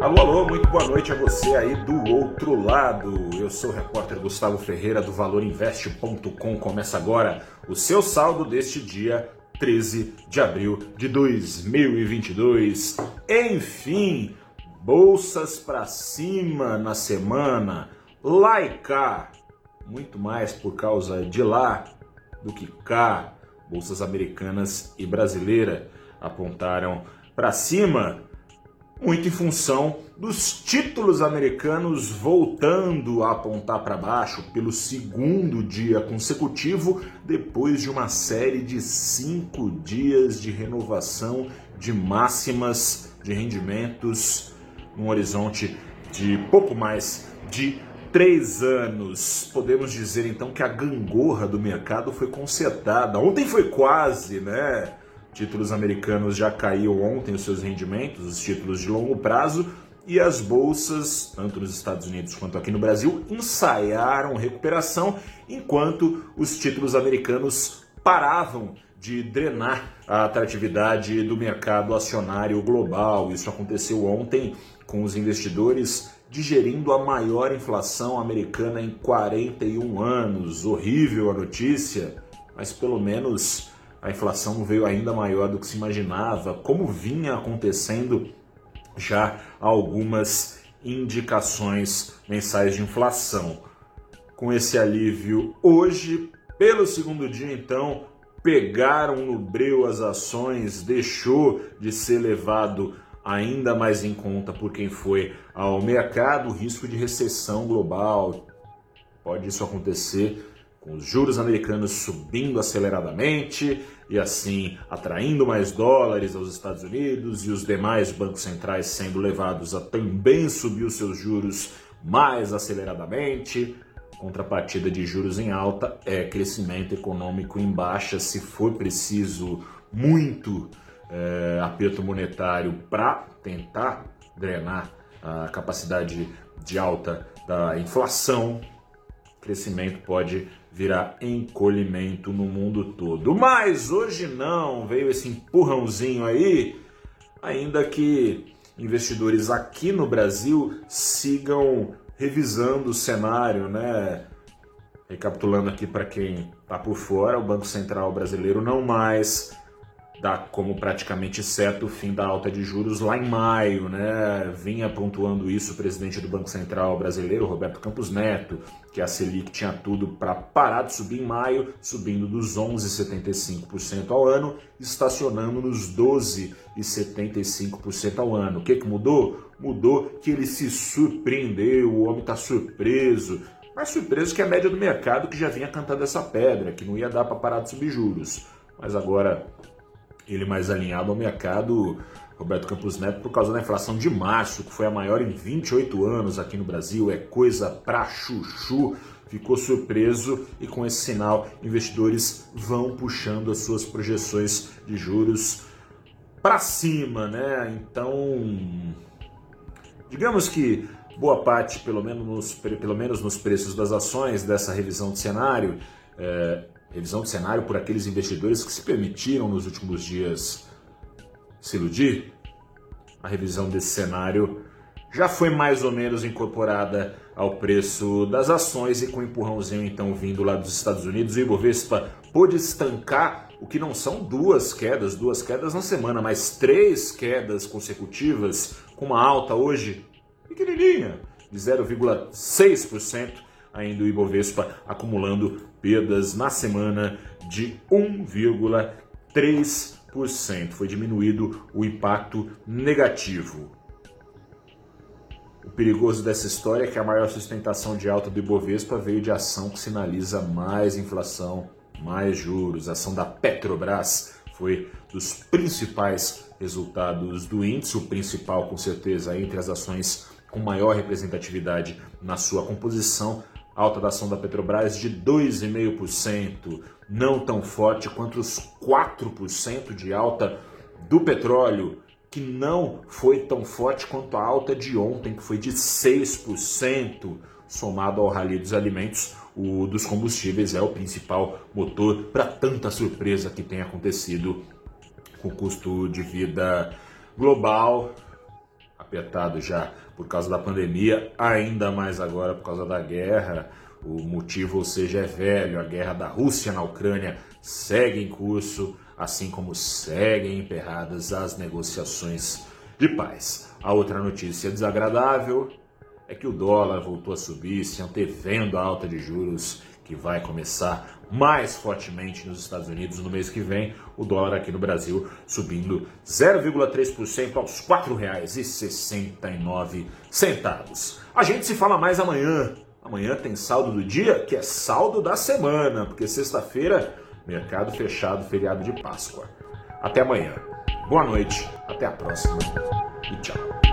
Alô, alô, muito boa noite a você aí do outro lado. Eu sou o repórter Gustavo Ferreira do ValorInvest.com. Começa agora o seu saldo deste dia 13 de abril de 2022. Enfim, bolsas para cima na semana, lá e cá, muito mais por causa de lá do que cá. Bolsas americanas e brasileira apontaram para cima muito em função dos títulos americanos voltando a apontar para baixo pelo segundo dia consecutivo, depois de uma série de cinco dias de renovação de máximas de rendimentos num horizonte de pouco mais de três anos. Podemos dizer então que a gangorra do mercado foi consertada. Ontem foi quase, né? Títulos americanos já caíram ontem os seus rendimentos, os títulos de longo prazo, e as bolsas, tanto nos Estados Unidos quanto aqui no Brasil, ensaiaram recuperação, enquanto os títulos americanos paravam de drenar a atratividade do mercado acionário global. Isso aconteceu ontem com os investidores digerindo a maior inflação americana em 41 anos. Horrível a notícia, mas pelo menos a inflação veio ainda maior do que se imaginava, como vinha acontecendo já algumas indicações mensais de inflação. Com esse alívio hoje, pelo segundo dia então, pegaram no breu as ações, deixou de ser levado ainda mais em conta por quem foi ao mercado o risco de recessão global. Pode isso acontecer com os juros americanos subindo aceleradamente e assim atraindo mais dólares aos Estados Unidos e os demais bancos centrais sendo levados a também subir os seus juros mais aceleradamente. Contrapartida de juros em alta é crescimento econômico em baixa, se for preciso muito é, aperto monetário para tentar drenar a capacidade de alta da inflação, crescimento pode virar encolhimento no mundo todo. Mas hoje não, veio esse empurrãozinho aí, ainda que investidores aqui no Brasil sigam revisando o cenário, né? Recapitulando aqui para quem está por fora, o Banco Central brasileiro não mais dá como praticamente certo o fim da alta de juros lá em maio, né? Vinha pontuando isso o presidente do Banco Central brasileiro, Roberto Campos Neto, que a Selic tinha tudo para parar de subir em maio, subindo dos 11,75% ao ano, estacionando nos 12,75% ao ano. O que, que mudou? Mudou que ele se surpreendeu, o homem está surpreso, mais surpreso que a média do mercado que já vinha cantando essa pedra, que não ia dar para parar de subir juros. Mas agora ele mais alinhado ao mercado, Roberto Campos Neto, por causa da inflação de março, que foi a maior em 28 anos aqui no Brasil, é coisa pra chuchu. Ficou surpreso e com esse sinal, investidores vão puxando as suas projeções de juros para cima, né? Então, digamos que boa parte, pelo menos nos, pelo menos nos preços das ações dessa revisão de cenário, é, revisão de cenário por aqueles investidores que se permitiram nos últimos dias se iludir, a revisão desse cenário já foi mais ou menos incorporada ao preço das ações e com um empurrãozinho então vindo lá dos Estados Unidos, o Ibovespa pôde estancar o que não são duas quedas, duas quedas na semana, mas três quedas consecutivas, com uma alta hoje pequenininha, de 0,6%, ainda o Ibovespa acumulando perdas na semana de 1,3%. Foi diminuído o impacto negativo. O perigoso dessa história é que a maior sustentação de alta do Ibovespa veio de ação que sinaliza mais inflação, mais juros. A ação da Petrobras foi dos principais resultados do índice, o principal com certeza entre as ações com maior representatividade na sua composição, alta da ação da Petrobras de 2,5%, não tão forte quanto os 4% de alta do petróleo, que não foi tão forte quanto a alta de ontem, que foi de 6%, somado ao rally dos alimentos, o dos combustíveis é o principal motor para tanta surpresa que tem acontecido com o custo de vida global, apertado já por causa da pandemia, ainda mais agora por causa da guerra. O motivo, ou seja, é velho. A guerra da Rússia na Ucrânia segue em curso, assim como seguem emperradas as negociações de paz. A outra notícia desagradável é que o dólar voltou a subir, se antevendo a alta de juros que vai começar mais fortemente nos Estados Unidos no mês que vem, o dólar aqui no Brasil subindo 0,3% aos R$ 4,69. A gente se fala mais amanhã. Amanhã tem saldo do dia, que é saldo da semana, porque sexta-feira, mercado fechado, feriado de Páscoa. Até amanhã. Boa noite, até a próxima e tchau.